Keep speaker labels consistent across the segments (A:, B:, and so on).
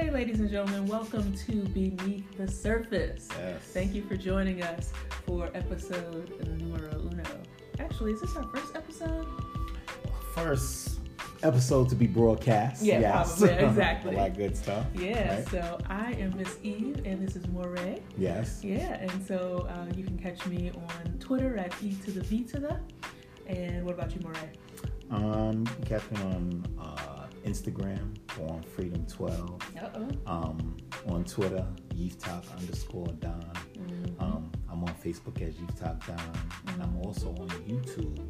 A: Hey, ladies and gentlemen, welcome to Beneath the Surface.
B: Yes.
A: Thank you for joining us for episode numero uno. Actually, is this our first episode?
B: First episode to be broadcast.
A: Yeah,
B: yes.
A: probably, exactly.
B: That good stuff.
A: Yeah,
B: Right.
A: so I am Miss Eve, and this is Moray.
B: Yes.
A: Yeah, and so uh, you can catch me on Twitter at E to the V to the. And what about you, Moray?
B: Um, catch me on uh, Instagram on Freedom Twelve.
A: Uh oh.
B: Um, on Twitter, Youth Talk underscore Don. Um, I'm on Facebook as Youth Talk Don, and I'm also on YouTube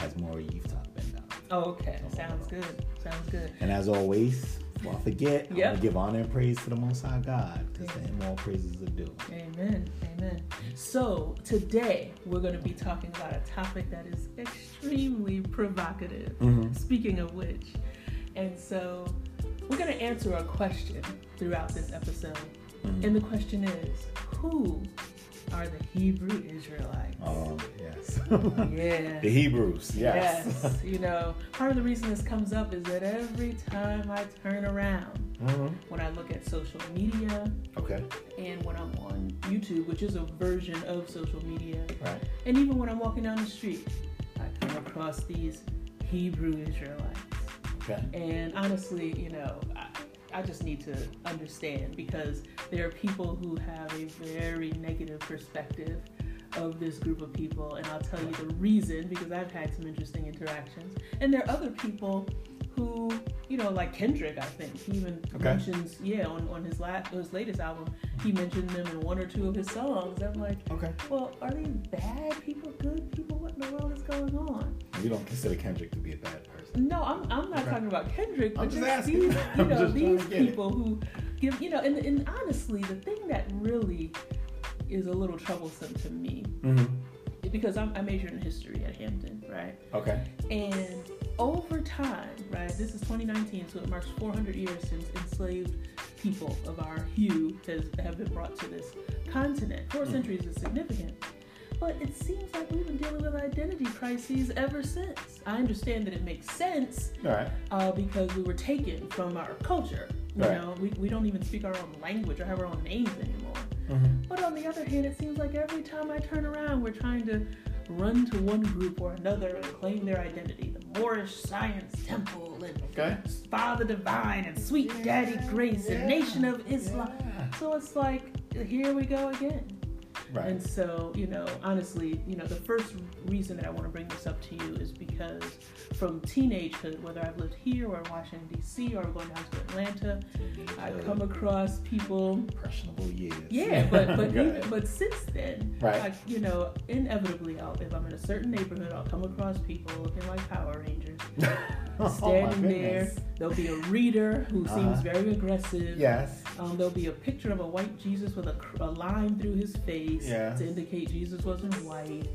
B: as more Youth Talk Ben Don.
A: Oh, okay. Sounds good. Sounds good.
B: And as always, before I forget,
A: Yep.
B: I'm gonna give honor and praise to the Most High God, because to Him all praises are due.
A: Amen. Amen. So today we're going to be talking about a topic that is extremely provocative.
B: Mhm.
A: Speaking of which, and so we're going to answer a question throughout this episode,
B: Mhm.
A: and the question is, who are the Hebrew Israelites?
B: Oh yes.
A: Yeah.
B: the Hebrews. Yes.
A: Yes. you know, part of the reason this comes up is that every time I turn around,
B: Mhm.
A: when I look at social media,
B: Okay.
A: and when I'm on YouTube, which is a version of social media,
B: Right.
A: and even when I'm walking down the street, I come across these Hebrew Israelites. And honestly, you know, I, I just need to understand because there are people who have a very negative perspective of this group of people, and I'll tell you the reason because I've had some interesting interactions. And there are other people who, you know, like Kendrick, I think he even
B: Okay.
A: mentions, yeah, on, on his last his latest album, he mentioned them in one or two of his songs. I'm like,
B: Okay.
A: well, are these bad people, good people? What in the world is going on?
B: You don't consider Kendrick to be a bad person.
A: No, I'm, I'm not
B: Okay.
A: talking about Kendrick, but
B: I'm just
A: just
B: asking.
A: these, you
B: I'm
A: know,
B: just trying
A: these
B: to get it.
A: people who give, you know, and, and honestly, the thing that really is a little troublesome to me,
B: Mm-hmm.
A: because I'm, I majored in history at Hampton, right?
B: Okay.
A: And over time, right, this is 2019, so it marks 400 years since enslaved people of our hue has, have been brought to this continent. Four
B: Mhm.
A: centuries is significant. But it seems like we've been dealing with identity crises ever since. I understand that it makes sense
B: right.
A: uh, because we were taken from our culture. You
B: Right.
A: know, we, we don't even speak our own language or have our own names anymore.
B: Mm-hmm.
A: But on the other hand, it seems like every time I turn around, we're trying to run to one group or another and claim their identity. The Moorish Science Temple and
B: Okay.
A: Father Divine and Sweet Daddy Grace and Nation of Islam.
B: Yeah.
A: So it's like, here we go again.
B: Right.
A: And so, you know, honestly, you know, the first reason that I want to bring this up to you is because from teenagehood, whether I've lived here or in Washington, D.C., or going down to Atlanta, I come across people
B: impressionable years.
A: yeah, but but even, but since then,
B: Right.
A: like you know, inevitably, I'll, if I'm in a certain neighborhood, I'll come across people looking like Power Rangers,
B: Oh,
A: standing there. There'll be a reader who seems
B: Uh-huh.
A: very aggressive.
B: Yes.
A: Um, there'll be a picture of a white Jesus with a, a line through his face
B: Yeah.
A: to indicate Jesus wasn't white,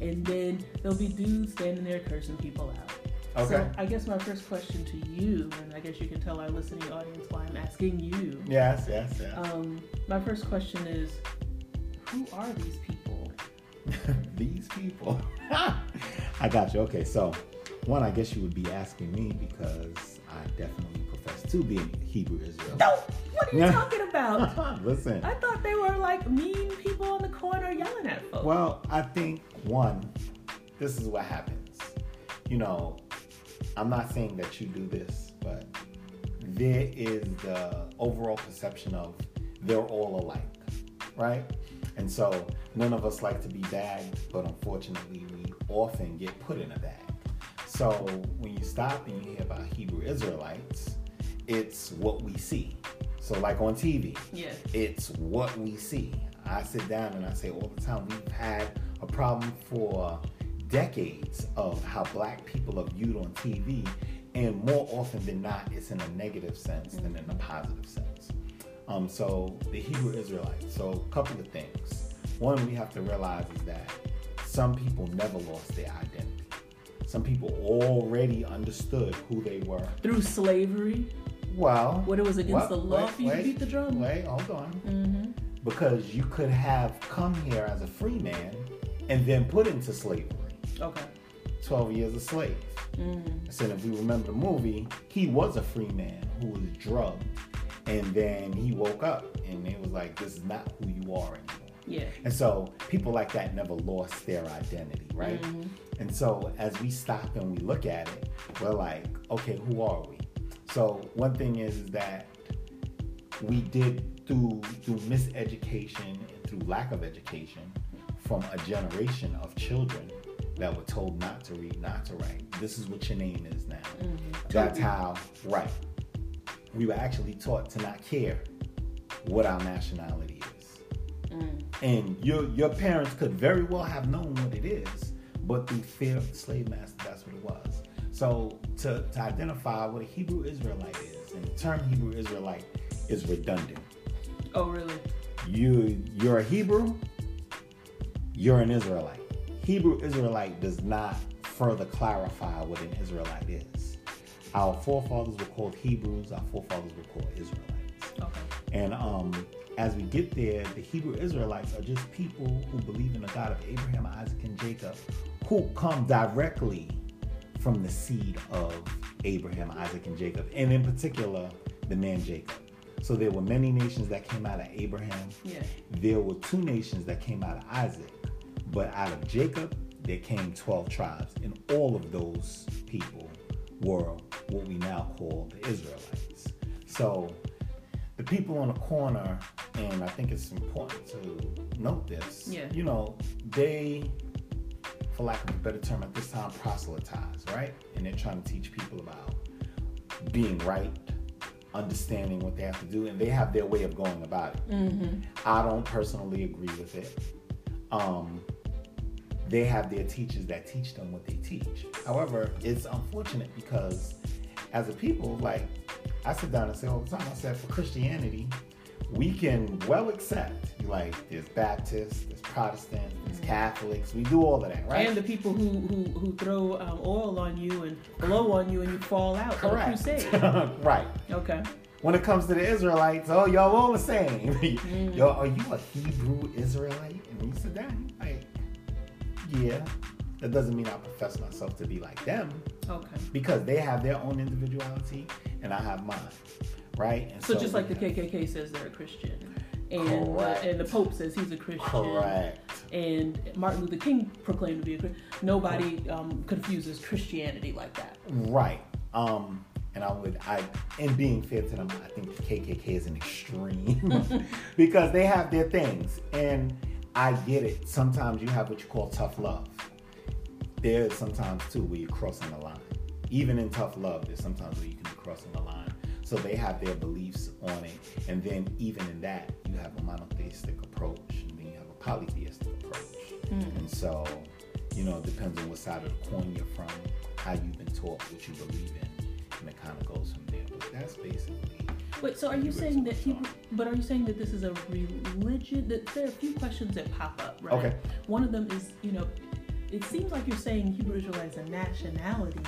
A: and then there'll be dudes standing there cursing people out.
B: Okay.
A: So I guess my first question to you, and I guess you can tell our listening audience why I'm asking you.
B: yes. Yes. Yes.
A: Um, my first question is, who are these people?
B: These people. I got you. Okay, so one, I guess you would be asking me because I definitely profess to be a Hebrew Israel.
A: No, what are you talking about?
B: Listen.
A: I thought they were like mean people on the corner yelling at folks.
B: Well, I think one, this is what happens. You know, I'm not saying that you do this, but there is the overall perception of they're all alike, right? And so none of us like to be bagged, but unfortunately, we often get put in a bag. So when you stop and you hear about Hebrew Israelites, it's what we see. So, like on TV,
A: yeah,
B: it's what we see. I sit down and I say all the time, we've had a problem for decades of how black people are viewed on TV, and more often than not, it's in a negative sense than in a positive sense. Um, so the Hebrew Israelites. So a couple of things. One, we have to realize is that some people never lost their identity. Some people already understood who they were.
A: through slavery,
B: Well,
A: what it was against
B: what?
A: the law
B: Wait,
A: for you to beat the drum.
B: Wait, hold on
A: Mm-hmm.
B: because you could have come here as a free man and then put into slavery.
A: Okay.
B: 12 years a slave.
A: Mm-hmm.
B: I said, if we remember the movie, he was a free man who was drugged And then he woke up and it was like, this is not who you are anymore.
A: Yeah.
B: And so people like that never lost their identity, right?
A: Mhm.
B: And so as we stop and we look at it, we're like, okay, who are we? So one thing is, is that we did through through miseducation and through lack of education from a generation of children that were told not to read, not to write. This is what your name is now. That's how right. We were actually taught to not care what our nationality is. And your your parents could very well have known what it is, but through fear of the slave master, that's what it was. So to, to identify what a Hebrew Israelite is, and the term Hebrew Israelite is redundant.
A: Oh, really?
B: You you're a Hebrew, you're an Israelite. Hebrew Israelite does not further clarify what an Israelite is. Our forefathers were called Hebrews, our forefathers were called Israelites.
A: Okay.
B: And um, as we get there, the Hebrew Israelites are just people who believe in the God of Abraham, Isaac, and Jacob, who come directly from the seed of Abraham, Isaac, and Jacob, and in particular, the man Jacob. So there were many nations that came out of Abraham.
A: Yeah.
B: There were two nations that came out of Isaac, but out of Jacob, there came 12 tribes, and all of those people were what we now call the Israelites. So the people on the corner, and I think it's important to note this,
A: Yeah.
B: you know, they, for lack of a better term at this time, proselytize, right? And they're trying to teach people about being right, understanding what they have to do, and they have their way of going about it.
A: Mm-hmm.
B: I don't personally agree with it. Um, they have their teachers that teach them what they teach. However, it's unfortunate because as a people, like I sit down and say all the time, I said for Christianity, we can well accept like there's Baptists, there's Protestants, there's Catholics, we do all of that, right?
A: And the people who who, who throw um, oil on you and blow on you and you fall out
B: Correct.
A: crusade.
B: right.
A: Okay.
B: When it comes to the Israelites, oh, y'all all the same.
A: Mm.
B: Yo, are you a Hebrew Israelite? And you sit down, like, yeah. That doesn't mean I profess myself to be like them
A: Okay.
B: because they have their own individuality and I have mine, right? And
A: So, just like the
B: have-
A: KKK says they're a Christian, and
B: Correct.
A: and the Pope says he's a Christian,
B: Correct.
A: and Martin Luther King proclaimed to be a Christian. Nobody um, confuses Christianity like that.
B: Right. Um, and I would, I, in being fair to them, I think the KKK is an extreme because they have their things, and I get it. Sometimes you have what you call tough love. There's sometimes too where you're crossing the line. Even in tough love, there's sometimes where you can be crossing the line. So they have their beliefs on it, and then even in that, you have a monotheistic approach, and then you have a polytheistic approach. Mm. And so, you know, it depends on what side of the coin you're from, how you've been taught, what you believe in, and it kind of goes from there. But that's basically
A: Wait, so are you saying that. Hebrew? But are you saying that this is a religion? That there are a few questions that pop up, right?
B: Okay.
A: One of them is, you know, it seems like you're saying Hebrew Israelite is a nationality.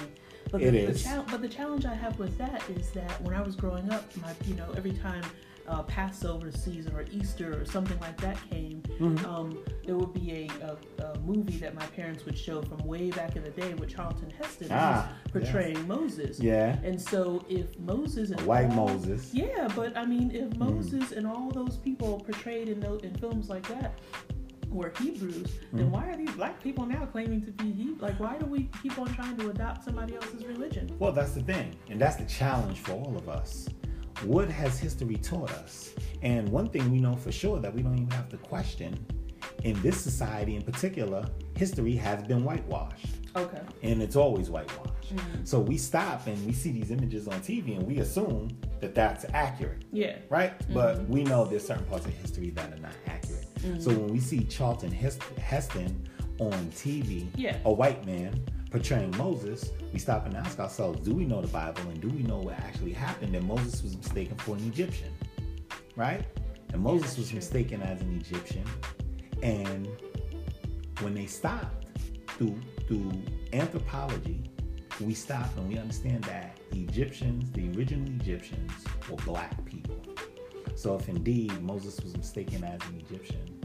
A: But the,
B: It
A: the
B: is.
A: chal- but the challenge I have with that is that when I was growing up, my, you know, every time uh, Passover season or Easter or something like that came,
B: Mm-hmm.
A: um, there would be a, a, a movie that my parents would show from way back in the day with Charlton Heston
B: Ah,
A: portraying Moses.
B: yeah,
A: And so if Moses and
B: white
A: all-
B: Moses.
A: yeah, but I mean,
B: Mm.
A: if Moses and all those people portrayed in those, in films like that were Hebrews, then
B: Mm.
A: why are these black people now claiming to be Hebrew? Like, why do we keep on trying to adopt somebody else's religion?
B: Well, that's the thing, and that's the challenge for all of us. What has history taught us? And one thing we know for sure that we don't even have to question in this society in particular, history has been whitewashed.
A: Okay.
B: and it's always whitewashed. So we stop and we see these images on TV and we assume that that's accurate,
A: Yeah.
B: right? But we know there's certain parts of history that are not accurate. So when we see Charlton Heston on TV,
A: Yeah.
B: a white man portraying Moses, we stop and ask ourselves, do we know the Bible and do we know what actually happened? that Moses was mistaken for an Egyptian, right? And Moses
A: that's
B: was
A: true.
B: mistaken as an Egyptian. And when they stopped through through anthropology, we stop and we understand that the Egyptians, the original Egyptians, were black people. So if indeed Moses was mistaken as an Egyptian,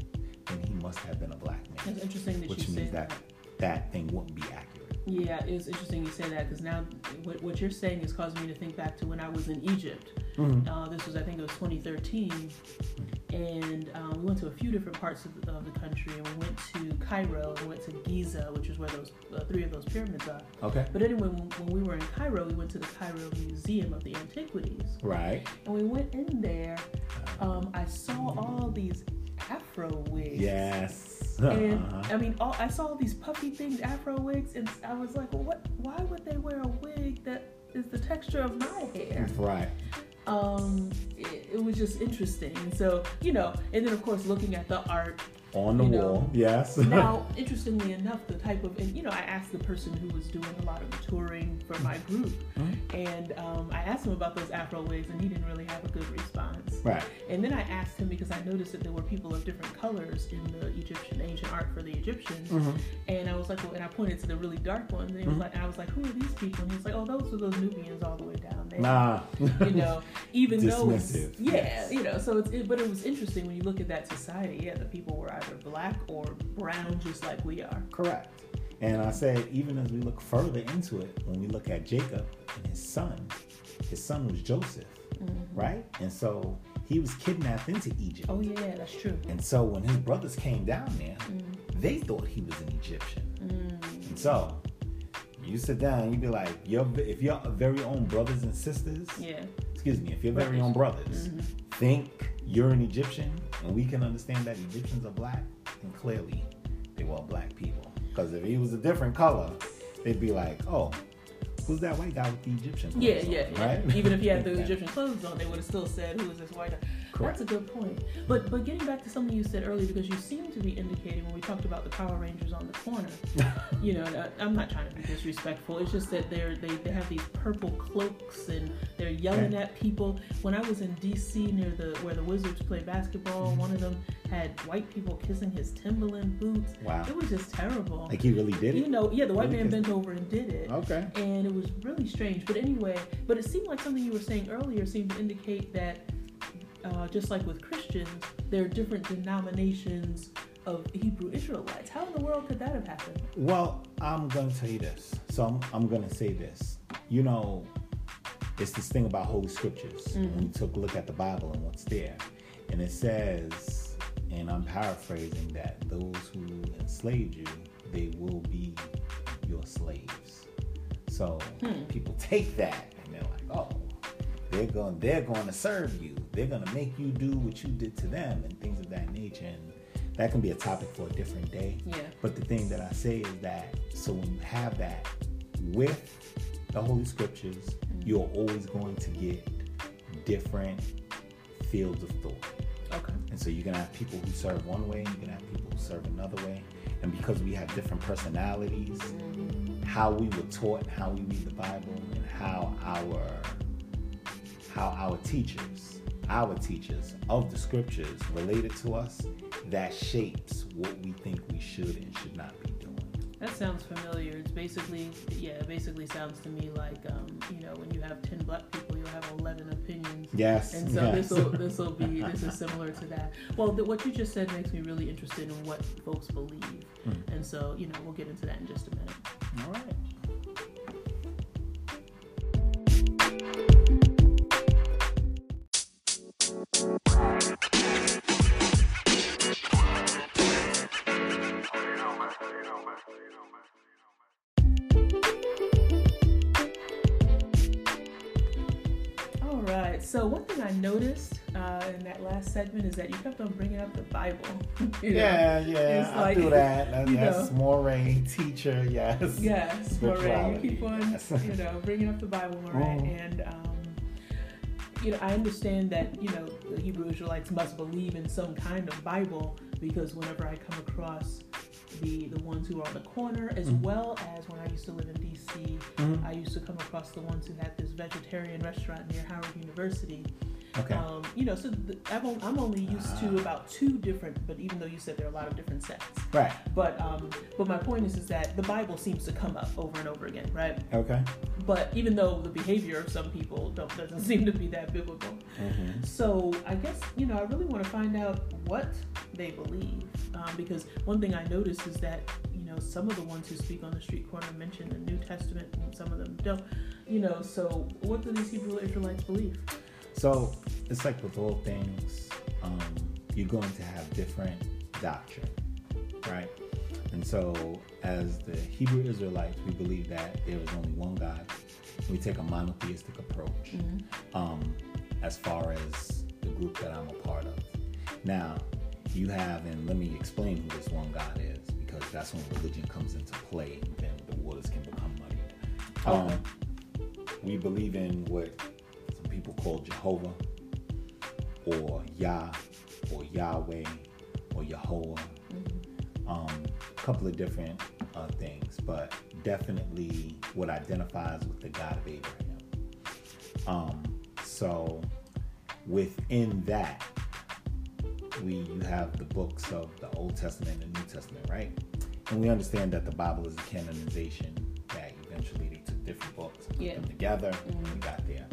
B: then he must have been a black man,
A: It's interesting that
B: which
A: you
B: means
A: said
B: that that thing wouldn't be accurate.
A: Yeah, it's interesting you say that because now what, what you're saying is causing me to think back to when I was in Egypt.
B: Mhm.
A: Uh, this was, I think it was 2013. And um, we went to a few different parts of the, of the country. And we went to Cairo and we went to Giza, which is where those uh, three of those pyramids are.
B: Okay.
A: But anyway, when, when we were in Cairo, we went to the Cairo Museum of the Antiquities.
B: Right.
A: And we went in there. Um, I saw all these Afro wigs.
B: Yes.
A: And. I mean, all, I saw all these puffy things, Afro wigs, and I was like, well, what? Why would they wear a wig that is the texture of my hair?
B: Right.
A: Um, it, it was just interesting. And so, you know, and then of course looking at the art.
B: On the
A: You know,
B: wall. Yes.
A: Now, interestingly enough, the type of, and you know, I asked the person who was doing a lot of the touring for my group, and um, I asked him about those Afro wigs, and he didn't really have a good response.
B: Right.
A: And then I asked him because I noticed that there were people of different colors in the Egyptian ancient art for the Egyptians,
B: Mhm.
A: and I was like, well, and I pointed to the really dark ones, and he was like, and I was like, who are these people? And he was like, oh, those are those Nubians all the way down there.
B: Nah.
A: You know, even though it's yeah,
B: yes.
A: you know, so it's it, but it was interesting when you look at that society. Yeah, the people were either black or brown, just like we are.
B: Correct. And I said, even as we look further into it, when we look at Jacob and his son, his son was Joseph, right? And so he was kidnapped into Egypt.
A: Oh yeah, that's true.
B: And so when his brothers came down there, mm. they thought he was an Egyptian. Mm. And so you sit down, you be like, your if your very own brothers and sisters,
A: Yeah,
B: excuse me, if your very own brothers mm-hmm. think you're an Egyptian and we can understand that Egyptians are black, then clearly they were black people. Because if he was a different color, they'd be like, oh, who's that white guy with the Egyptian clothes
A: yeah,
B: on?"
A: yeah, yeah.
B: right?
A: Even if he had the Egyptian clothes on, they would have still said, "Who is this white?" guy?"
B: Correct.
A: That's a good point. But but getting back to something you said earlier, because you seem to be indicating when we talked about the Power Rangers on the corner. you know, I- I'm not trying to be disrespectful. It's just that they're they, they have these purple cloaks and they're yelling
B: Okay.
A: at people. When I was in D.C. near the where the Wizards play basketball,
B: Mm-hmm.
A: one of them had white people kissing his Timberland boots.
B: Wow.
A: It was just terrible.
B: Like he really did it.
A: you know, yeah, the white
B: Really
A: man
B: kissed-
A: bent over and did it
B: Okay.
A: and it was really strange. But anyway, but it seemed like something you were saying earlier seemed to indicate that, uh, just like with Christians, there are different denominations of Hebrew Israelites. How in the world could that have happened?
B: Well, I'm going to tell you this. So I'm, I'm going to say this. You know, it's this thing about Holy Scriptures. When you took a look at the Bible and what's there, and it says, and I'm paraphrasing that those who enslaved you, they will be your slaves. So people take that and they're like, oh, they're going, they're going to serve you. They're going to make you do what you did to them and things of that nature. And that can be a topic for a different day.
A: Yeah.
B: But the thing that I say is that so when you have that with the Holy Scriptures, mm-hmm. you're always going to get different fields of thought.
A: Okay.
B: And so you're gonna have people who serve one way, you're gonna have people who serve another way. And because we have different personalities, mm-hmm. how we were taught, how we read the Bible, and how our how our teachers, our teachers of the scriptures related to us, that shapes what we think we should and should not be doing.
A: That sounds familiar. It's basically, yeah, it basically sounds to me like, um, you know, when you have 10 black people, you'll have 11 opinions.
B: Yes.
A: And so
B: yes.
A: this will this will be this is similar to that. Well, the, what you just said makes me really interested in what folks believe,
B: Hmm.
A: and so you know we'll get into that in just a minute.
B: All right.
A: Noticed uh, in that last segment is that you kept on bringing up the Bible. you know?
B: Yeah, yeah, I
A: like,
B: do that. Yes,
A: know.
B: moray, teacher, yes.
A: Yes, Moray, you keep on,
B: yes.
A: you know, bringing up the Bible, Moray,
B: Mhm.
A: and um, you know, I understand that you know the Hebrew Israelites must believe in some kind of Bible because whenever I come across the the ones who are on the corner, as
B: Mhm.
A: well as when I used to live in D.C.,
B: Mhm.
A: I used to come across the ones who had this vegetarian restaurant near Howard University.
B: Okay.
A: Um, you know, so the, I'm only used to
B: Ah.
A: about two different, but even though you said there are a lot of different sects.
B: right.
A: But um, but my point is is that the Bible seems to come up over and over again, right?
B: Okay.
A: But even though the behavior of some people don't, doesn't seem to be that biblical,
B: Mm-hmm.
A: so I guess you know I really want to find out what they believe um, because one thing I noticed is that you know, some of the ones who speak on the street corner mention the New Testament, and some of them don't. You know, so what do these Hebrew Israelites believe?
B: So it's like with all things, um, you're going to have different doctrine, right? And so, as the Hebrew Israelites, we believe that there is only one God. We take a monotheistic approach um, as far as the group that I'm a part of. Now, you have, and let me explain who this one God is, because that's when religion comes into play, and then the waters can become muddied. Um,
A: Okay.
B: we believe in what people call Jehovah, or Yah, or Yahweh, or Yahweh. Um, a couple of different uh, things, but definitely what identifies with the God of Abraham. Um, so within that, we you have the books of the Old Testament and New Testament, right? And we understand that the Bible is a canonization that eventually they took different books and put
A: Yeah.
B: them together and we got there.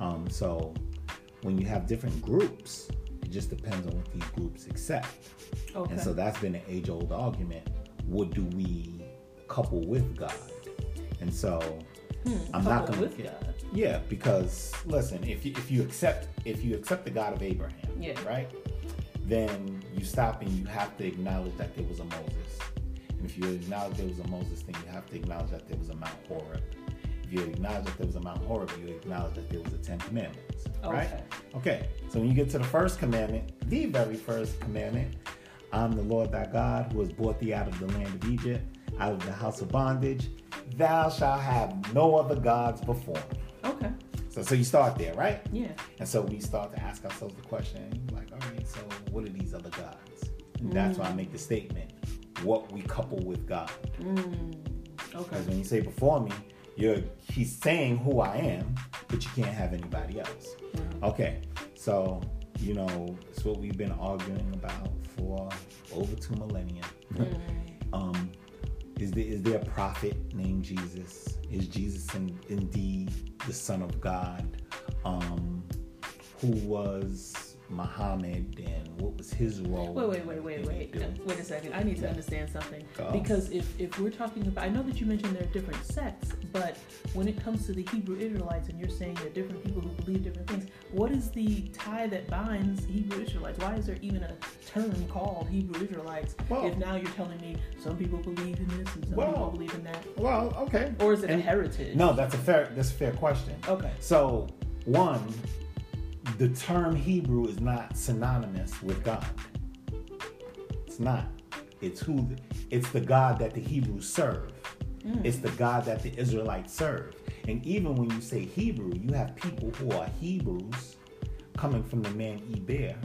B: Um, so when you have different groups, it just depends on what these groups accept.
A: Okay.
B: And so that's been an age old argument. What do we couple with God? And so I'm not
A: Couple
B: going
A: with
B: to
A: God.
B: Yeah, because listen, if you, if you accept if you accept the God of Abraham,
A: Yeah.
B: right? Then you stop and you have to acknowledge that there was a Moses. And if you acknowledge there was a Moses, then you have to acknowledge that there was a Mount Horeb. You acknowledge that there was a Mount Horeb, you acknowledge that there was the Ten Commandments. Right?
A: Okay.
B: Okay. So when you get to the first commandment, the very first commandment, I'm the Lord thy God who has brought thee out of the land of Egypt, out of the house of bondage. Thou shalt have no other gods before me.
A: Okay.
B: So, so you start there, right?
A: Yeah.
B: And so we start to ask ourselves the question, like, all right, so what are these other gods? And that's why I mm. make the statement, what we couple with God. Mm.
A: Okay.
B: Because when you say before me, you're he's saying who I am, but you can't have anybody else. Okay, so you know it's what we've been arguing about for over two millennia. um, is there is there a prophet named Jesus? Is Jesus in, indeed the Son of God? Um, who was Muhammad and what was his role?
A: Wait, wait, wait, wait, wait. Uh, Wait a second. I need to understand something.
B: Go.
A: Because if, if we're talking about, I know that you mentioned there are different sects, but when it comes to the Hebrew Israelites and you're saying there are different people who believe different things, what is the tie that binds Hebrew Israelites? Why is there even a term called Hebrew Israelites
B: Well-
A: if now you're telling me some people believe in this and some
B: Well-
A: people believe in that?
B: Well, okay.
A: Or is it a heritage?
B: No, that's a fair that's a fair question.
A: Okay.
B: So, one, the term Hebrew is not synonymous with God. It's not. It's who the, it's the God that the Hebrews serve. Mm. It's the God that the Israelites serve. And even when you say Hebrew, you have people who are Hebrews coming from the man Eber,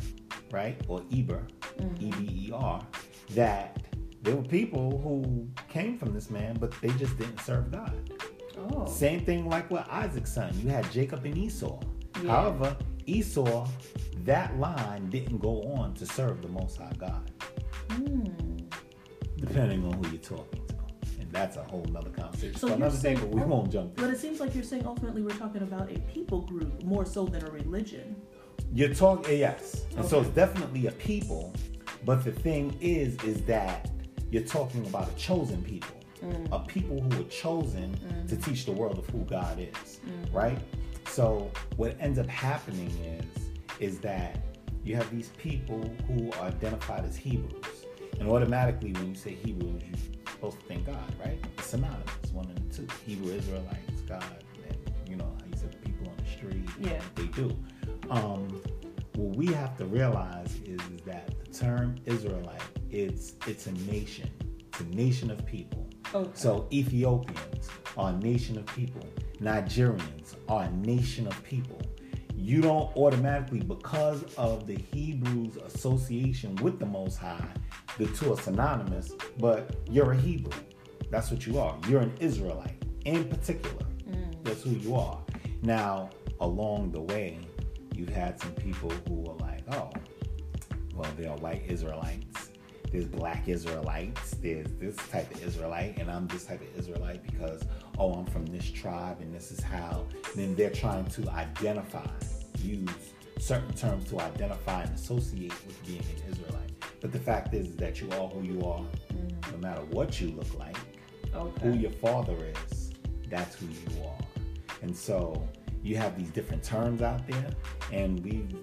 B: right? Or Eber, mm. E B E R, that there were people who came from this man, but they just didn't serve God.
A: Oh.
B: Same thing like with Isaac's son. You had Jacob and Esau.
A: Yeah.
B: However, Esau, that line didn't go on to serve the Most High God,
A: Hmm.
B: depending on who you're talking to. And that's a whole nother conversation
A: So you're
B: another
A: saying-
B: but we won't jump
A: But it seems like you're saying ultimately we're talking about a people group more so than a religion.
B: You're talking, yes. And so it's definitely a people, but the thing is, is that you're talking about a chosen people,
A: Mm.
B: a people who were chosen to teach the world of who God is,
A: Mm.
B: right? So what ends up happening is, is that you have these people who are identified as Hebrews, and automatically when you say Hebrews, you're supposed to think God, right? It's synonymous, one and two. Hebrew Israelites, God, and you know how you said the people on the street,
A: Yeah.
B: they do. Um, what we have to realize is, is that the term Israelite, it's it's a nation. It's a nation of people.
A: Okay.
B: So Ethiopians are a nation of people. Nigerians are a nation of people. You don't automatically, because of the Hebrews' association with the Most High, the two are synonymous, but you're a Hebrew. That's what you are. You're an Israelite in particular. Mm. That's who you are. Now, along the way, you've had some people who were like, oh, well, they are white Israelites, there's black Israelites, there's this type of Israelite, and I'm this type of Israelite because, oh, I'm from this tribe and this is how. Then they're trying to identify, use certain terms to identify and associate with being an Israelite. But the fact is that you are who you are, no matter what you look like,
A: Okay.
B: who your father is, that's who you are. And so you have these different terms out there, and we've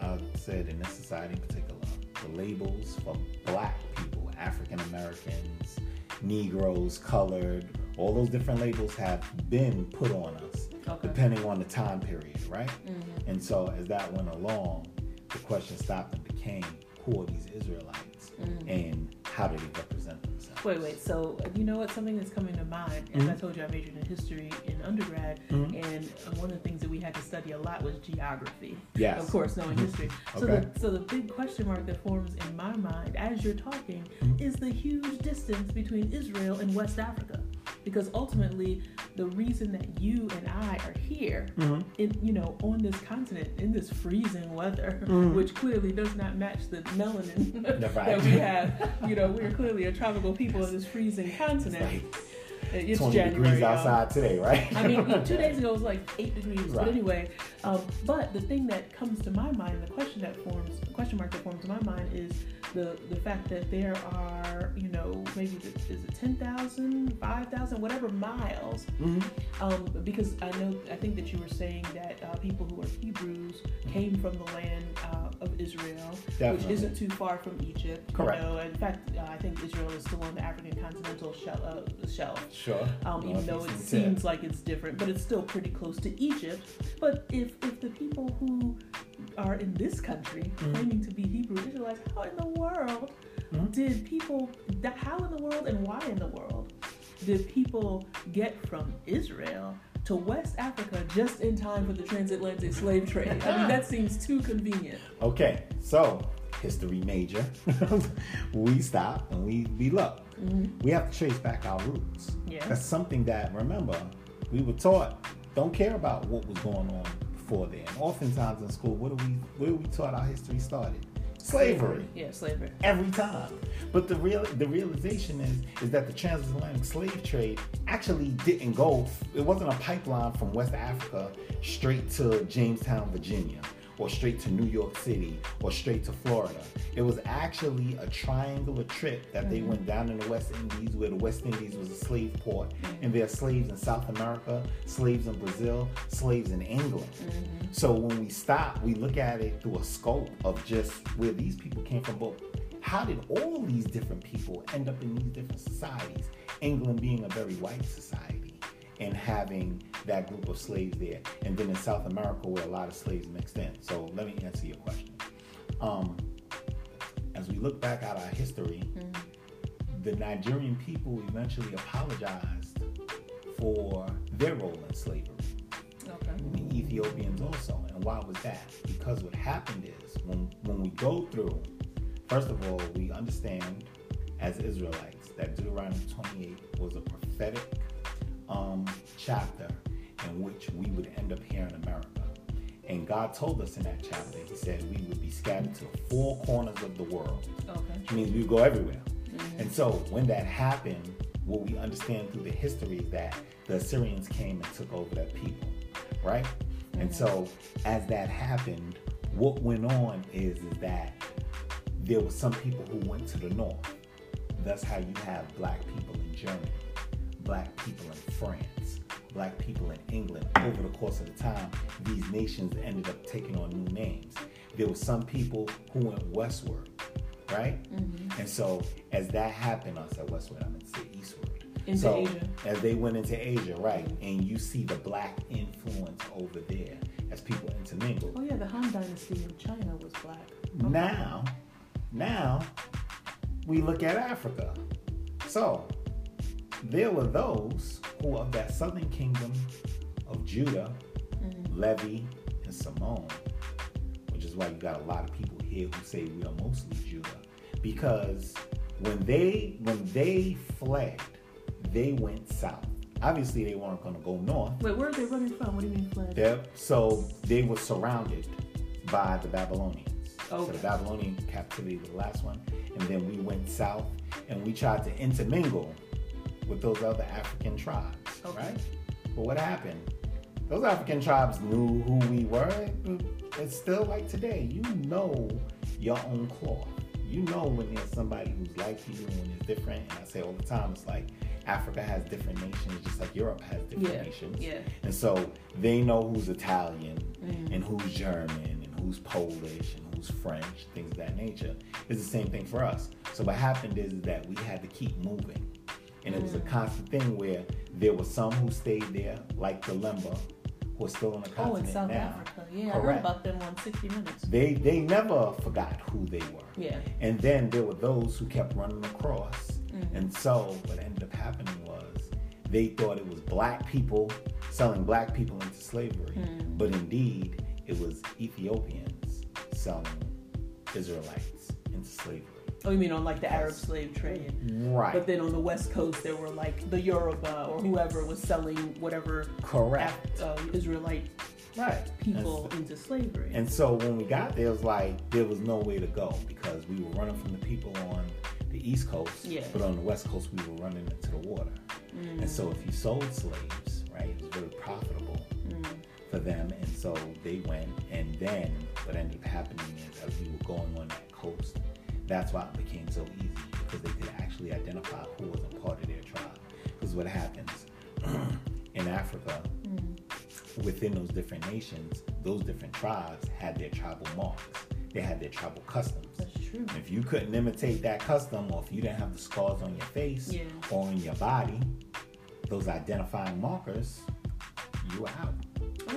B: uh, said in this society in particular, the labels for black people, African Americans, Negroes, colored, all those different labels have been put on us
A: Okay.
B: depending on the time period, right?
A: Mhm.
B: And so as that went along, the question stopped and became, who are these Israelites?
A: Mhm.
B: And how do they represent themselves?
A: Wait, wait. So you know what? Something that's coming to mind. As I
B: Mhm.
A: told you, I majored in history in undergrad,
B: Mhm.
A: and uh, one of the things that we had to study a lot was geography.
B: Yes.
A: Of course, knowing
B: Mhm.
A: history. So
B: Okay.
A: the so the big question mark that forms in my mind as you're talking
B: Mhm.
A: is the huge distance between Israel and West Africa. Because ultimately, the reason that you and I are here,
B: Mhm.
A: in you know, on this continent in this freezing weather,
B: Mhm.
A: which clearly does not match the melanin that we have. You know, we're clearly a tropical people in this freezing continent.
B: It's like
A: It's
B: 20
A: January.
B: degrees outside today, right?
A: I mean, two days ago it was like eight degrees. But anyway, um, but the thing that comes to my mind, the question that forms, the question mark that forms in my mind is the the fact that there are, you know, maybe the, is it 10,000, 5,000, whatever miles.
B: Mhm.
A: Um, because I know, I think that you were saying that uh, people who are Hebrews came from the land uh, of Israel, which isn't too far from Egypt.
B: Correct.
A: You know, in fact, uh, I think Israel is still on the African continental shelf. Uh, shelf
B: Sure.
A: um, even though it seems like it's different, but it's still pretty close to Egypt. But if if the people who are in this country
B: Mhm.
A: claiming to be Hebrew Israelites, how in the world
B: Mhm.
A: did people? How in the world and why in the world did people get from Israel? To West Africa just in time for the transatlantic slave trade. I mean, that seems too convenient.
B: Okay, so history major. we stop and we, we look.
A: Mhm.
B: We have to trace back our roots.
A: Yeah.
B: That's something that, remember, we were taught don't care about what was going on before then. Oftentimes in school, what do we where we taught our history started? Slavery.
A: Yeah, slavery.
B: every time. But the real the realization is is that the transatlantic slave trade actually didn't go. It wasn't a pipeline from West Africa straight to Jamestown, Virginia, or straight to New York City, or straight to Florida. It was actually a triangular trip that they mm-hmm. went down in the West Indies, where the West Indies was a slave port, and there are slaves in South America, slaves in Brazil, slaves in England. Mm-hmm. So when we stop, we look at it through a scope of just where these people came from. But how did all these different people end up in these different societies? England being a very white society and having that group of slaves there. And then in South America where a lot of slaves mixed in. So let me answer your question. Um, as we look back at our history, the Nigerian people eventually apologized for their role in slavery
A: Okay.
B: and the Ethiopians also. And why was that? Because what happened is when when we go through, first of all, we understand as Israelites that Deuteronomy 28 was a prophetic um, chapter in which we would end up here in America. And God told us in that chapter, He said we would be scattered to the four corners of the world
A: Okay.
B: which means we would go everywhere. And so when that happened, what we understand through the history is that the Assyrians came and took over that people, right? And so as that happened, what went on is, is that there were some people who went to the north. That's how you have black people in Germany, black people in France, black people in England. Over the course of the time, these nations ended up taking on new names. There were some people who went westward, right? Mm-hmm. And so as that happened, I said westward, I meant to say eastward.
A: Into
B: so
A: Asia.
B: as they went into Asia, right? And you see the black influence over there as people intermingle.
A: Oh yeah, the Han Dynasty in China was black.
B: Now, now we look at Africa. So there were those who of that southern kingdom of Judah, mm-hmm. Levi and Simeon, which is why you got a lot of people here who say we are mostly Judah, because when they when they fled, they went south. Obviously, they weren't going to go north.
A: Wait, where are they running from? What do you mean fled?
B: They're, so they were surrounded by the Babylonians. So
A: Okay.
B: the Babylonian captivity was the last one, and then we went south and we tried to intermingle with those other African tribes,
A: Okay.
B: right? But what happened? Those African tribes knew who we were. It's still like today. You know your own cloth. you know when there's somebody who's like you and is different. And I say all the time, it's like Africa has different nations, just like Europe has different
A: Yeah,
B: nations.
A: yeah.
B: And so they know who's Italian
A: Mm.
B: and who's German and who's Polish and who's French, things of that nature. It's the same thing for us. So what happened is that we had to keep moving. And it was a constant thing where there were some who stayed there, like the Lemba, who are still on the
A: Oh, in South
B: now.
A: Africa. Yeah, I heard about them on 60 Minutes.
B: They they never forgot who they were.
A: Yeah.
B: And then there were those who kept running across.
A: Mhm.
B: And so what ended up happening was they thought it was black people selling black people into slavery.
A: Mm.
B: But indeed, it was Ethiopians selling Israelites into slavery.
A: Oh, you mean on like the Arab slave trade?
B: Right.
A: But then on the West Coast, there were like the Yoruba or whoever was selling whatever
B: Correct.
A: Uh, Israelite
B: right.
A: people into slavery.
B: and so when we got there, it was like there was no way to go because we were running from the people on the East Coast.
A: Yeah.
B: But on the West Coast, we were running into the water.
A: Mm,
B: And so if you sold slaves, right, it was very profitable
A: mm,
B: for them. And so they went. And then what ended up happening is as we were going on that coast, that's why it became so easy because they could actually identify who wasn't part of their tribe. Because what happens in Africa,
A: mm.
B: within those different nations, those different tribes had their tribal marks. They had their tribal customs.
A: That's true.
B: If you couldn't imitate that custom, or if you didn't have the scars on your face
A: Yeah.
B: or on your body, those identifying markers, you were out.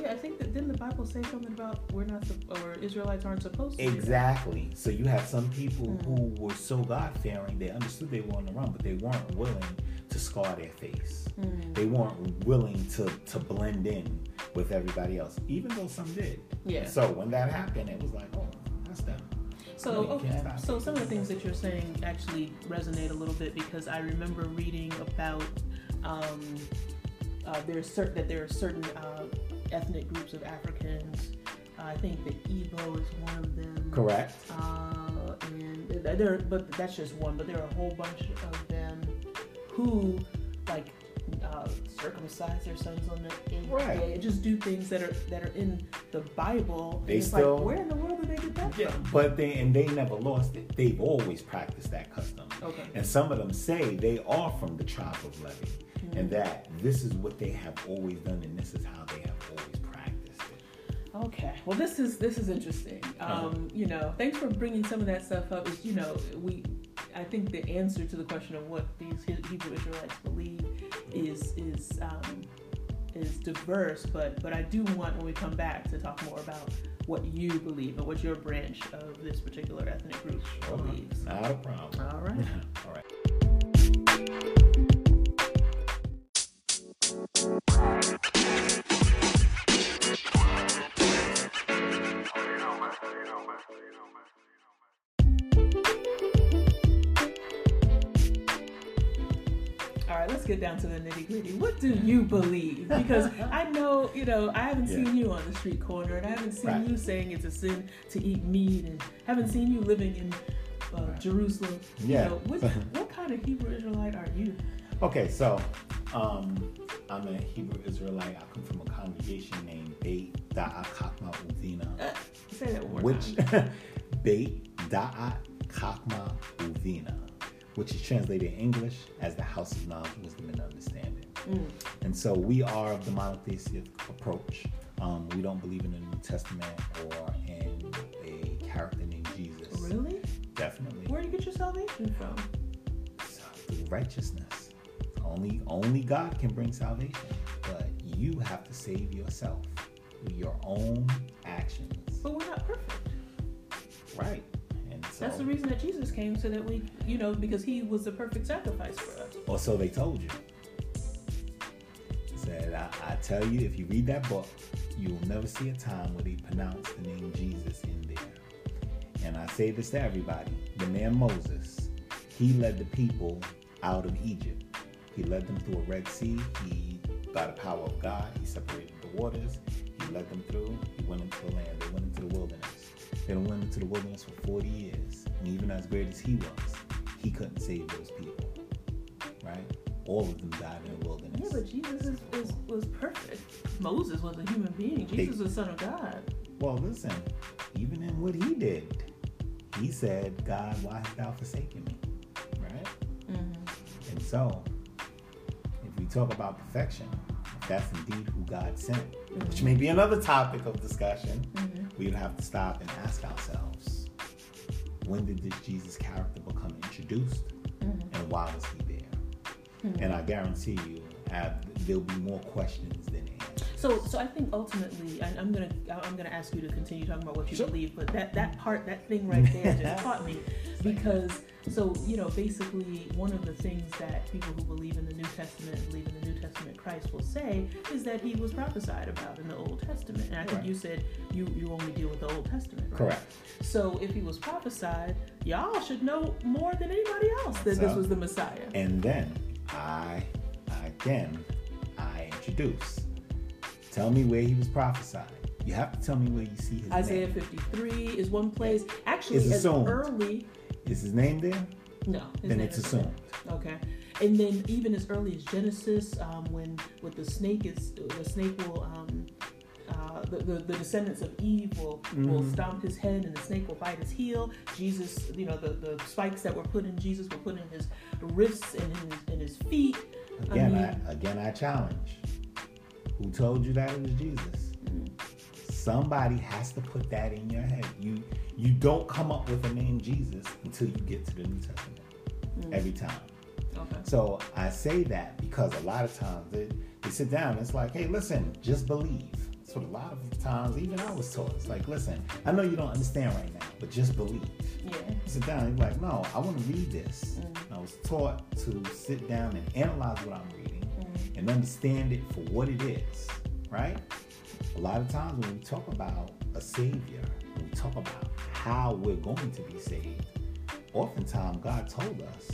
A: Yeah, I think that didn't the Bible say something about we're not or Israelites aren't supposed to.
B: Exactly. So you have some people
A: Mm.
B: who were so God fearing, they understood they were on the run, but they weren't willing to scar their face.
A: Mm.
B: They weren't willing to, to blend in with everybody else, even though some did.
A: Yeah.
B: So when that happened, it was like, oh, that's them.
A: So,
B: No,
A: okay, so some of the things that you're saying actually resonate a little bit because I remember reading about um, uh, there's certain that there are certain uh, ethnic groups of Africans. I think the Igbo is one of them.
B: Correct.
A: Uh, and there, but that's just one. But there are a whole bunch of them who like uh, circumcise their sons on the eighth
B: Right.
A: day just do things that are that are in the Bible.
B: They
A: it's
B: still-
A: like, where in the world did they get that
B: Yeah,
A: from?
B: but they and they never lost it. They've always practiced that custom.
A: Okay.
B: And some of them say they are from the tribe of Levi,
A: Mm-hmm.
B: and that this is what they have always done, and this is how they
A: Okay. Well, this is this is interesting.
B: Uh-huh.
A: Um, you know, thanks for bringing some of that stuff up. Is you know, we, I think the answer to the question of what these He- Hebrew Israelites believe is is um, is diverse. But but I do want when we come back to talk more about what you believe and what your branch of this particular ethnic group believes.
B: Not a problem.
A: All right.
B: All right.
A: Right, let's get down to the nitty gritty. What do you believe? Because I know, you know, I haven't
B: Yeah.
A: seen you on the street corner, and I haven't seen
B: Right.
A: you saying it's a sin to eat meat, and haven't seen you living in uh,
B: Right.
A: Jerusalem.
B: Yeah.
A: You know, what, what kind of Hebrew Israelite are you?
B: Okay, so um, I'm a Hebrew Israelite. I come from a congregation named Beit Da'at Chakma Uvina,
A: Uh, say that more
B: which. Beit Da'at Chakma Uvina, which is translated in English as the house of knowledge, wisdom, and understanding.
A: Mm.
B: And so we are of the monotheistic approach. Um, we don't believe in the New Testament or in a character named Jesus.
A: Really?
B: Definitely.
A: Where do you get your salvation from?
B: Through righteousness. Only only God can bring salvation. But you have to save yourself through your own actions.
A: But we're not perfect.
B: Right. So
A: That's the reason that Jesus came, so that we, you know, because he was the perfect sacrifice for us.
B: or so they told you. Said I, I tell you, if you read that book, you will never see a time where they pronounce the name Jesus in there. And I say this to everybody: the man Moses, he led the people out of Egypt. He led them through a Red Sea. He, by the power of God, he separated the waters. He led them through. He went into the land. They went into the wilderness. They went into the wilderness for 40 years. And even as great as he was, he couldn't save those people. Right? All of them died in the wilderness.
A: Yeah, but Jesus is, is, was perfect. Moses was a human being. Jesus was the son of God.
B: Well, listen, even in what he did, he said, God, why hast thou forsaken me? Right?
A: Mm-hmm.
B: And so, if we talk about perfection, if that's indeed who God sent, which may be another topic of discussion,
A: Mm-hmm.
B: we'd have to stop and ask ourselves, when did this Jesus character become introduced?
A: Mm-hmm.
B: And why was he there? And I guarantee you, have, there'll be more questions than answers.
A: So, so I think ultimately, and I'm gonna, I'm gonna ask you to continue talking about what you
B: Sure.
A: believe, but that that part, that thing right there, just caught me because, so you know, basically, one of the things that people who believe in the New Testament, believe in the New Testament Christ will say is that he was prophesied about in the Old Testament, and I think
B: Right.
A: you said you you only deal with the Old Testament, right?
B: Correct.
A: So, if he was prophesied, y'all should know more than anybody else that this was the Messiah.
B: And then I, again, I introduce. Tell me where he was prophesied. You have to tell me where you see his
A: Isaiah
B: name.
A: 53 is one place. Actually,
B: It's
A: as
B: assumed.
A: early
B: Is his name there?
A: No.
B: Then it's assumed.
A: Okay. And then even as early as Genesis, um, when with the snake is the snake will um, uh, the, the the descendants of Eve will will
B: Mhm.
A: stomp his head and the snake will bite his heel. Jesus, you know, the, the spikes that were put in Jesus were put in his wrists and in his, in his feet.
B: Again, I,
A: mean-
B: again, I challenge. Who told you that it was Jesus?
A: Mm.
B: Somebody has to put that in your head. You you don't come up with a name Jesus until you get to the New Testament.
A: Mm.
B: Every time.
A: Okay.
B: So I say that because a lot of times they, they sit down and it's like, hey, listen, just believe. That's what a lot of times, even I was taught. It's like, listen, I know you don't understand right now, but just believe.
A: Yeah.
B: Sit down and you're like, no, I want to read this.
A: Mm.
B: I was taught to sit down and analyze what I'm reading
A: Mm.
B: and understand it for what it is, right? A lot of times when we talk about a savior, when we talk about how we're going to be saved, oftentimes God told us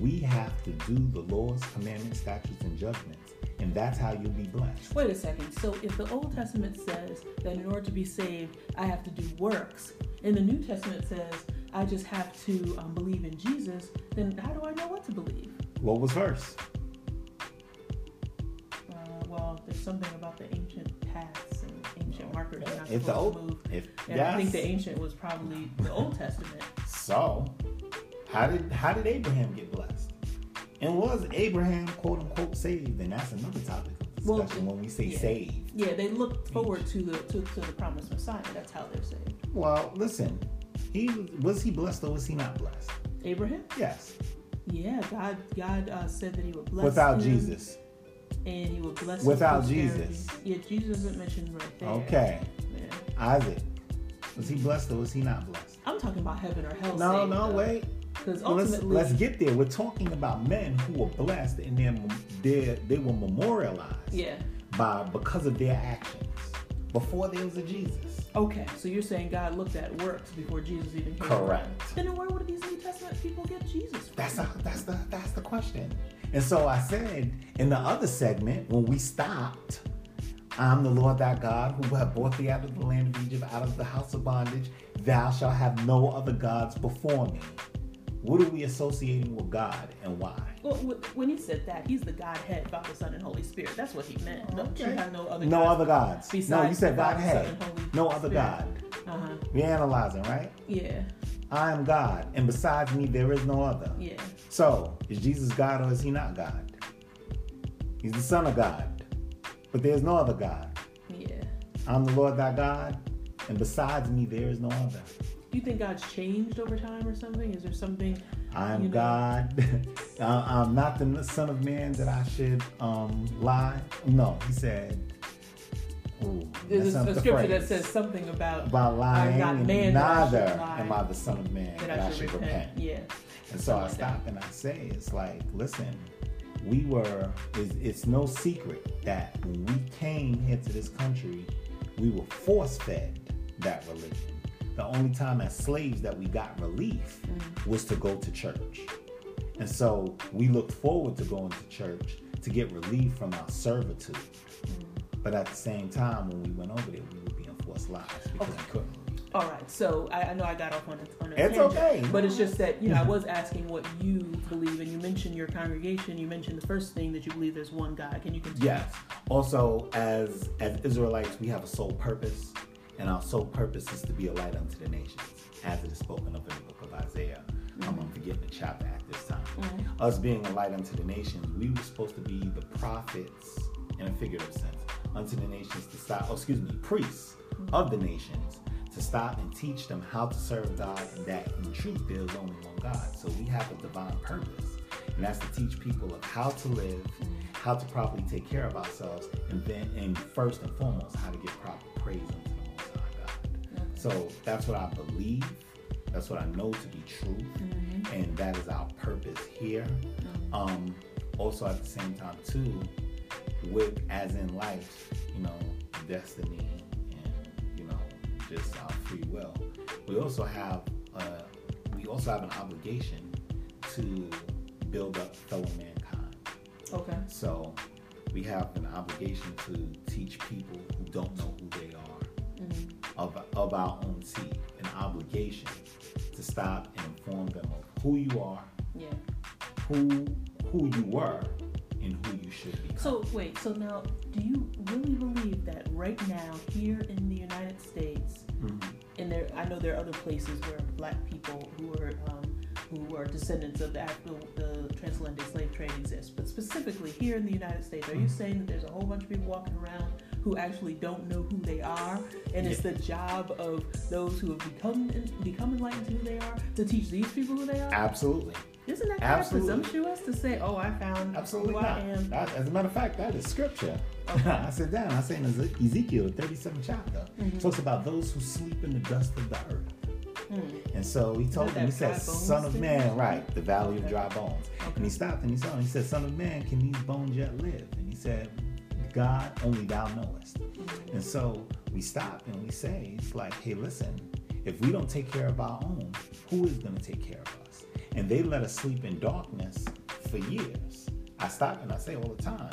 B: we have to do the laws, commandments, statutes, and judgments, and that's how you'll be blessed.
A: Wait a second. So if the Old Testament says that in order to be saved, I have to do works, and the New Testament says I just have to um, believe in Jesus, then how do I know what to believe?
B: What was first?
A: Uh, well, there's something about the ancient ancient markers you're not
B: If the old,
A: move.
B: if
A: And I think the ancient was probably the Old Testament.
B: So, how did how did Abraham get blessed? And was Abraham quote unquote saved? And that's another topic
A: Well,
B: when we say
A: yeah.
B: saved.
A: Yeah, they looked forward to the to, to the promised Messiah. That's how they're saved.
B: Well, listen, he was he blessed or was he not blessed?
A: Abraham?
B: Yes,
A: Yeah, God God uh, said that He would bless
B: without
A: him,
B: Jesus.
A: And He would bless
B: Without. Jesus.
A: Yeah, Jesus isn't mentioned right there.
B: Okay,
A: Yeah.
B: Isaac, was he blessed or was he not blessed?
A: I'm talking about heaven or hell.
B: No, no, wait.
A: Because
B: Well, let's,
A: ultimately,
B: let's get there. We're talking about men who were blessed and then they they were memorialized
A: yeah.
B: by because of their actions before there was a Jesus.
A: Okay, so you're saying God looked at works before Jesus even came
B: Correct.
A: around. Then where would these New Testament people get Jesus from?
B: That's the that's the that's the question. And so I said in the other segment when we stopped, I'm the Lord thy God who have brought thee out of the land of Egypt, out of the house of bondage. Thou shalt have no other gods before me. What are we associating with God and why?
A: Well, when he said that, he's the Godhead, Father, Son, and Holy Spirit. That's what he meant. Don't you have no other
B: No
A: gods
B: other gods. No, you said Godhead.
A: Holy
B: No other
A: Spirit.
B: God.
A: Uh huh.
B: We're analyzing, right?
A: Yeah.
B: I am God, and besides me there is no other.
A: Yeah.
B: So, is Jesus God or is he not God? He's the Son of God, but there's no other God.
A: Yeah.
B: I'm the Lord thy God, and besides me there is no other.
A: You think God's changed over time or something? Is there something?
B: I am
A: You know.
B: God. I- I'm not the Son of Man that I should um, lie. No, he said. Ooh,
A: There's a, a scripture that says something about
B: about lying,
A: not man that I should
B: neither am I the Son of Man
A: that I should repent. Yeah.
B: And so I stop and I say, it's like, listen, we were, it's, it's no secret that when we came here to this country, we were force fed that religion. The only time as slaves that we got relief
A: Mm-hmm.
B: was to go to church. And so we looked forward to going to church to get relief from our servitude.
A: Mm-hmm.
B: But at the same time, when we went over there, we were being forced lives because
A: Okay.
B: we couldn't read.
A: All right, so I, I know I got off on a, on a
B: It's
A: tangent,
B: okay.
A: but it's just that you know I was asking what you believe, and you mentioned your congregation. You mentioned the first thing that you believe there's one God. Can you continue?
B: Yes. Also, as as Israelites, we have a sole purpose, and our sole purpose is to be a light unto the nations. as it is spoken of in the book of Isaiah.
A: Mm-hmm.
B: I'm forgetting the chapter at this time. Us being a light unto the nations, we were supposed to be the prophets in a figurative sense unto the nations to stop, oh, excuse me, priests of the nations to stop and teach them how to serve God and that in truth there is only one God. So we have a divine purpose, and that's to teach people of how to live, how to properly take care of ourselves, and then, and first and foremost, how to give proper praise unto the Most High God. So that's what I believe. That's what I know to be true, and that is our purpose here. Um, also, at the same time, too, with as in life, you know, destiny and you know, just our free will. We also have uh, we also have an obligation to build up fellow mankind.
A: Okay.
B: So we have an obligation to teach people who don't know who they are of, of our own seed, an obligation to stop and inform them of who you are,
A: Yeah.
B: who who you were,
A: So wait. So now, do you really believe that right now here in the United States,
B: Mhm.
A: and there, I know there are other places where Black people who are um, who are descendants of the actual the transatlantic slave trade exist, but specifically here in the United States, are you saying that there's a whole bunch of people walking around who actually don't know who they are, and it's the job of those who have become become enlightened to who they are to teach these people who they are?
B: Absolutely.
A: Isn't that kind
B: Absolutely.
A: of presumptuous to say, "Oh, I found
B: Absolutely
A: who
B: not.
A: I am"?
B: That- as a matter of fact, that is scripture. I sit down. I say in Ezekiel, the 37th chapter,
A: Mm-hmm.
B: talks about those who sleep in the dust of the earth. And so he told
A: Hmm.
B: him, he said, Son of man, right, the valley of dry bones.
A: Okay.
B: And he stopped and he saw, and he said, Son of man, can these bones yet live? And he said, God, only thou knowest.
A: Mm-hmm.
B: And so we stop and we say, it's like, hey, listen, if we don't take care of our own, who is going to take care of us? And they let us sleep in darkness for years. I stop and I say all the time,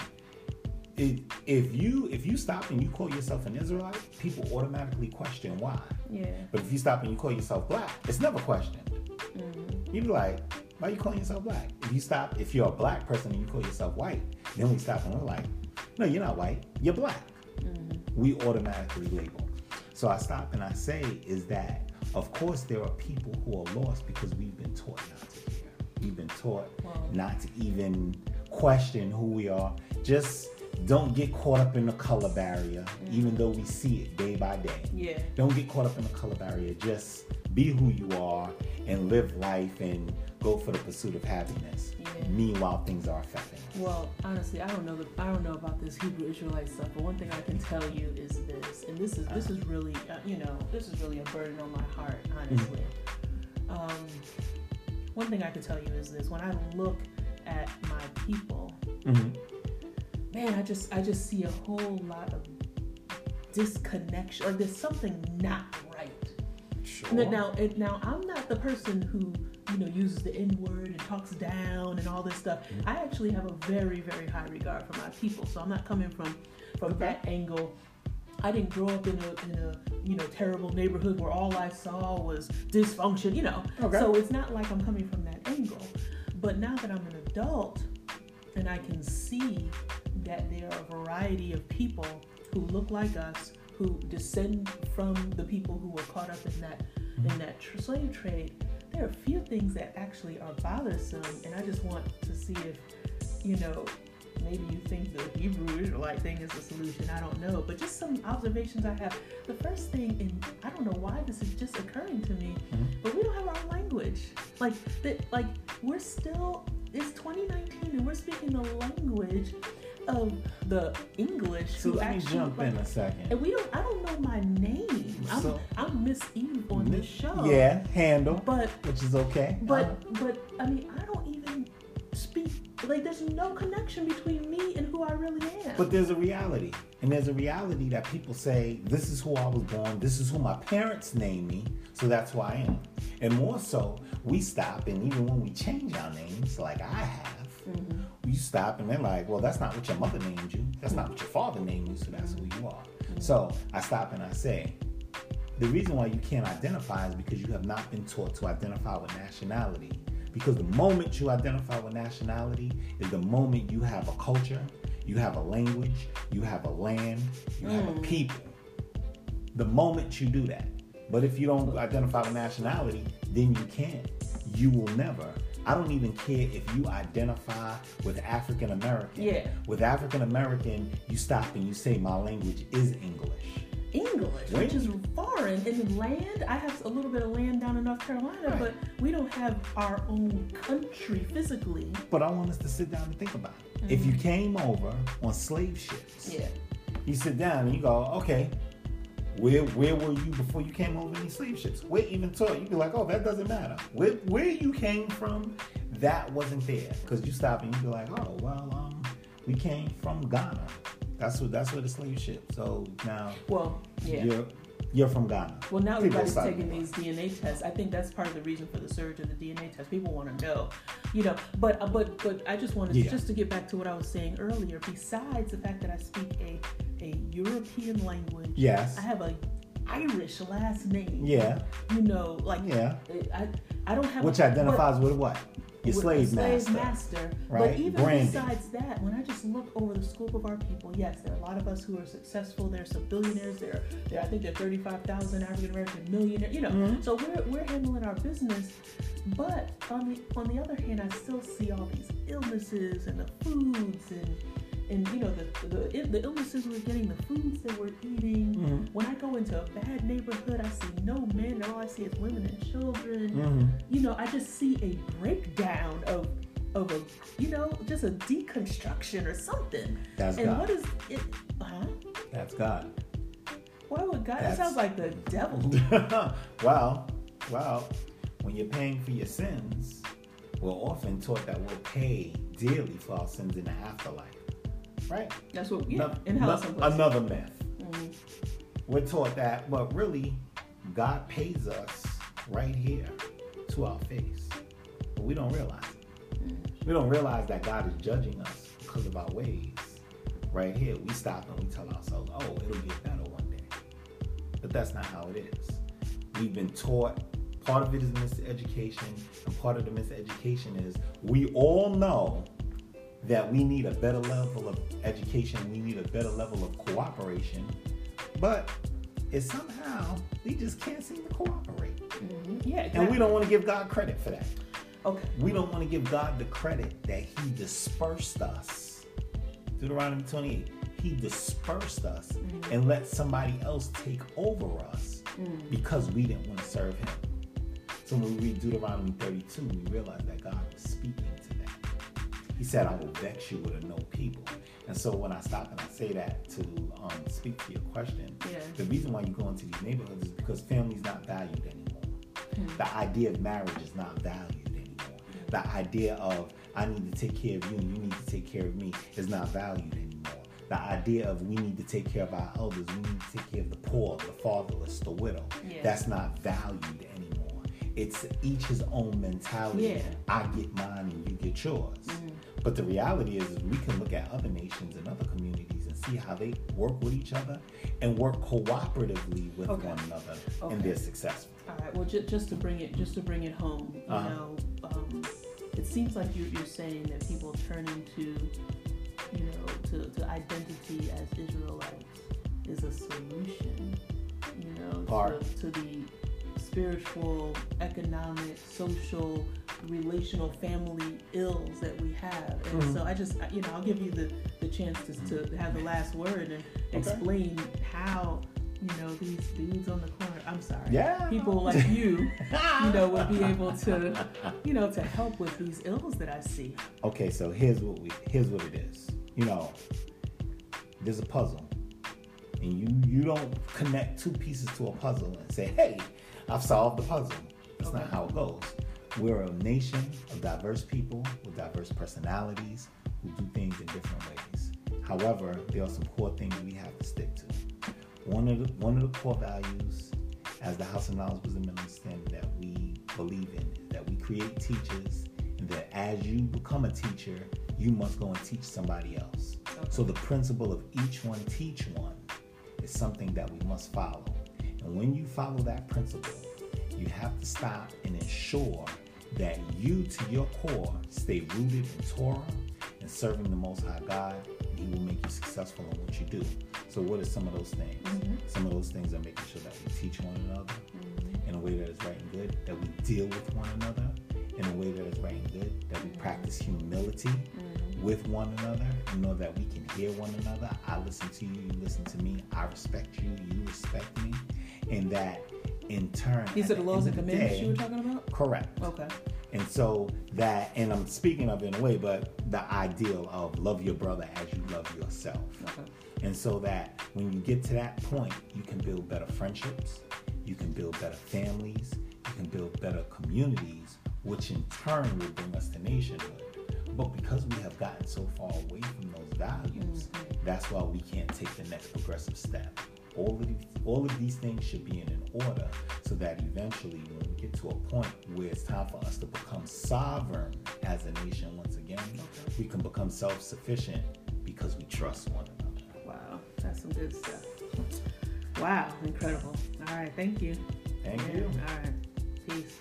B: if, if you if you stop and you call yourself an Israelite, people automatically question why.
A: Yeah.
B: But if you stop and you call yourself black, it's never questioned.
A: Mm-hmm.
B: You'd be like, why are you calling yourself black? If you stop, if you're a black person and you call yourself white, then we stop and we're like, no, you're not white, you're black. We automatically label. So I stop and I say is that, of course, there are people who are lost because we've been taught not to care. We've been taught
A: Wow.
B: not to even question who we are. Just don't get caught up in the color barrier, even though we see it day by day.
A: Yeah.
B: Don't get caught up in the color barrier. Just be who you are and live life and go for the pursuit of happiness.
A: Yeah.
B: Meanwhile, things are affecting.
A: Well, honestly, I don't know. The, I don't know about this Hebrew Israelite stuff, but one thing I can tell you is this, and this is this is really, uh, you know, this is really a burden on my heart, honestly. Um, one thing I can tell you is this: when I look at my people,
B: Mhm.
A: man, I just I just see a whole lot of disconnection. Like there's something not right.
B: Sure.
A: Now, now, now I'm not the person who you know uses the N word and talks down and all this stuff. Mm-hmm. I actually have a very, very high regard for my people, so I'm not coming from from that angle. I didn't grow up in a in a you know terrible neighborhood where all I saw was dysfunction. You know,
B: Okay.
A: so it's not like I'm coming from that angle. But now that I'm an adult and I can see that there are a variety of people who look like us, who descend from the people who were caught up in that in that tr- slave trade. There are a few things that actually are bothersome, and I just want to see if you know maybe you think the Hebrew Israelite thing is the solution. I don't know, but just some observations I have. The first thing, and I don't know why this is just occurring to me, mm-hmm. but we don't have our own language. Like that, like we're still. It's 2019, and we're speaking the language of the English.
B: So
A: who
B: let me
A: actually,
B: jump
A: like,
B: in a second.
A: and we don't. I don't know my name. I'm,
B: So-
A: I'm Miss Eve on this show.
B: Yeah, handle,
A: But
B: which is okay.
A: but
B: Uh,
A: but I mean I don't even speak. Like there's no connection between me and who I really am.
B: But there's a reality. And there's a reality that people say, this is who I was born, this is who my parents named me, so that's who I am. And more so, we stop, and even when we change our names, like I have, Mm-hmm. we stop and they're like, well, that's not what your mother named you. That's not what your father named you, so that's who you are. Mm-hmm. So I stop and I say, the reason why you can't identify is because you have not been taught to identify with nationality. Because the moment you identify with nationality is the moment you have a culture, you have a language, you have a land, you have a mm. people. The moment you do that, But if you don't identify with nationality, then you can't. You will never. I don't even care if you identify with African American.
A: Yeah.
B: With African American, you stop and you say my language is English.
A: English, which is foreign. And land, I have a little bit of land down in North Carolina,
B: Right.
A: but we don't have our own country physically.
B: But I want us to sit down and think about it. If mm-hmm. you came over on slave ships,
A: Yeah.
B: you sit down and you go, okay, where where were you before you came over these slave ships? Where even taught you'd be like, oh, that doesn't matter. Where where you came from, that wasn't there because you stop and you'd be like, oh, well, um, we came from Ghana. That's what that's where the slave ship. So now
A: Well, yeah.
B: You're from Ghana.
A: Well, now
B: People
A: everybody's taking these DNA tests. I think that's part of the reason for the surge of the DNA test. People want to know, you know. But uh, but but I just wanted
B: Yeah.
A: just to get back to what I was saying earlier. Besides the fact that I speak a a European language,
B: Yes.
A: I have a Irish last name.
B: Yeah.
A: You know, like
B: Yeah.
A: I I don't have
B: Which
A: a,
B: identifies with what? Your slave,
A: slave
B: master.
A: master.
B: right?
A: But even
B: Branding.
A: besides that, when I just look over the scope of our people, yes, there are a lot of us who are successful. There's some billionaires. There, there I think there are 35,000 African American millionaires. You know,
B: Mhm.
A: so we're, we're handling our business. But on the on the other hand, I still see all these illnesses and the foods and and you know the the, the illnesses we're getting, the foods that we're eating.
B: Mhm.
A: When I go into a bad neighborhood, I see no men, all I see is women and children
B: Mhm.
A: you know, I just see a breakdown of of a you know, just a deconstruction or something.
B: That's
A: and
B: God.
A: what is it huh?
B: That's God.
A: Why would God that sounds like the devil.
B: well, well, when you're paying for your sins, we're often taught that we'll pay dearly for our sins in the afterlife. Right?
A: That's what yeah,
B: No-
A: in hell
B: no- another myth.
A: Mhm.
B: We're taught that, but really, God pays us right here to our face. But we don't realize it. We don't realize that God is judging us because of our ways. Right here, we stop and we tell ourselves, oh, it'll get better one day. But that's not how it is. We've been taught, part of it is miseducation, and part of the miseducation is we all know that we need a better level of education, we need a better level of cooperation, but it's somehow we just can't seem to cooperate.
A: Mhm. Yeah,
B: And we don't want to give God credit for that.
A: Okay.
B: We don't want to give God the credit that He dispersed us. Deuteronomy 28. He dispersed us and let somebody else take over us because we didn't want to serve Him. So when we read Deuteronomy 32, we realize that God was speaking to. He said, I will vex you with a no people. And so when I stop and I say that to um, speak to your question,
A: Yeah.
B: the reason why you go into these neighborhoods is because family's not valued anymore. The idea of marriage is not valued anymore. The idea of I need to take care of you and you need to take care of me is not valued anymore. The idea of we need to take care of our elders, we need to take care of the poor, the fatherless, the widow,
A: Yeah.
B: that's not valued anymore. It's each his own mentality.
A: Yeah.
B: I get mine and you get yours. But the reality is, is we can look at other nations and other communities and see how they work with each other and work cooperatively with
A: Okay.
B: one another,
A: Okay.
B: and they're successful.
A: All right. Well, just, just to bring it, just to bring it home, you
B: Uh-huh.
A: know, um, it seems like you're, you're saying that people turn into, you know, to, to identity as Israelites is a solution, you know,
B: Part.
A: to, to the spiritual, economic, social, relational, family ills that we have. And
B: Mhm.
A: so I just, you know, I'll give you the, the chance to, to have the last word and
B: Okay.
A: explain how, you know, these dudes on the corner, I'm sorry
B: Yeah.
A: people like you, you know, would be able to, you know, to help with these ills that I see.
B: Okay, so here's what we here's what it is. You know, there's a puzzle, and you you don't connect two pieces to a puzzle and say, "Hey, I've solved the puzzle." That's not how it goes. We're a nation of diverse people with diverse personalities who do things in different ways. However, there are some core things we have to stick to. One of the one of the core values, as the House of Knowledge, Wisdom, and Understanding that we believe in, that we create teachers, and that as you become a teacher, you must go and teach somebody else. So the principle of each one teach one is something that we must follow. And when you follow that principle, you have to stop and ensure that you, to your core, stay rooted in Torah and serving the Most High God. And He will make you successful in what you do. So, what are some of those things? Mm-hmm. Some of those things are making sure that we teach one another, mm-hmm. in a way that is right and good, that we deal with one another in a way that is right and good, that we
A: Mm-hmm.
B: practice humility mm-hmm. with one another, you know that we can hear one another. I listen to you, you listen to me. I respect you, you respect me, and that in turn,
A: These are the laws and commandments you were talking about?
B: Correct.
A: Okay.
B: And so that, and I'm speaking of it in a way, but the ideal of love your brother as you love yourself.
A: Okay.
B: And so that when you get to that point, you can build better friendships, you can build better families, you can build better communities, which in turn will bring us to nationhood. But because we have gotten so far away from those values, mm-hmm. that's why we can't take the next progressive step. All of these, all of these things should be in an order so that eventually, when we get to a point where it's time for us to become sovereign as a nation once again, we can become self-sufficient because we trust one another.
A: Wow. That's some good stuff. Wow. Incredible. All right. Thank you.
B: Thank
A: Yeah,
B: you.
A: All right. Peace.